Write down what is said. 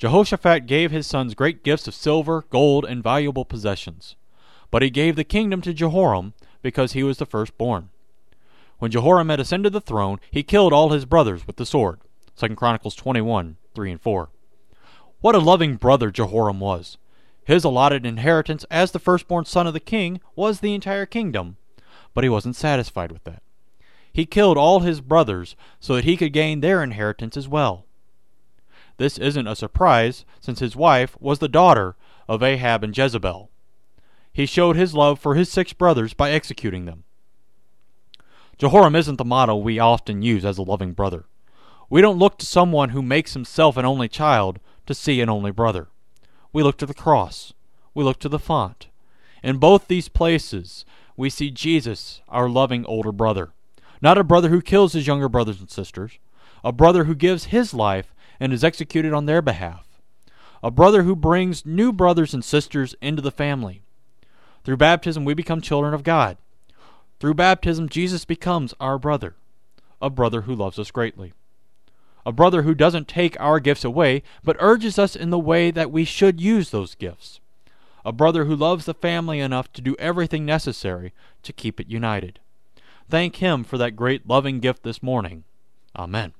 Jehoshaphat gave his sons great gifts of silver, gold, and valuable possessions. But he gave the kingdom to Jehoram because he was the firstborn. When Jehoram had ascended the throne, he killed all his brothers with the sword. 2 Chronicles 21, 3 and 4. What a loving brother Jehoram was. His allotted inheritance as the firstborn son of the king was the entire kingdom, but he wasn't satisfied with that. He killed all his brothers so that he could gain their inheritance as well. This isn't a surprise, since his wife was the daughter of Ahab and Jezebel. He showed his love for his six brothers by executing them. Jehoram isn't the model we often use as a loving brother. We don't look to someone who makes himself an only child to see an only brother. We look to the cross. We look to the font. In both these places, we see Jesus, our loving older brother. Not a brother who kills his younger brothers and sisters, a brother who gives his life and is executed on their behalf, a brother who brings new brothers and sisters into the family. Through baptism, we become children of God. Through baptism, Jesus becomes our brother, a brother who loves us greatly a brother who doesn't take our gifts away, but urges us in the way that we should use those gifts, a brother who loves the family enough to do everything necessary to keep it united. Thank Him for that great loving gift this morning. Amen.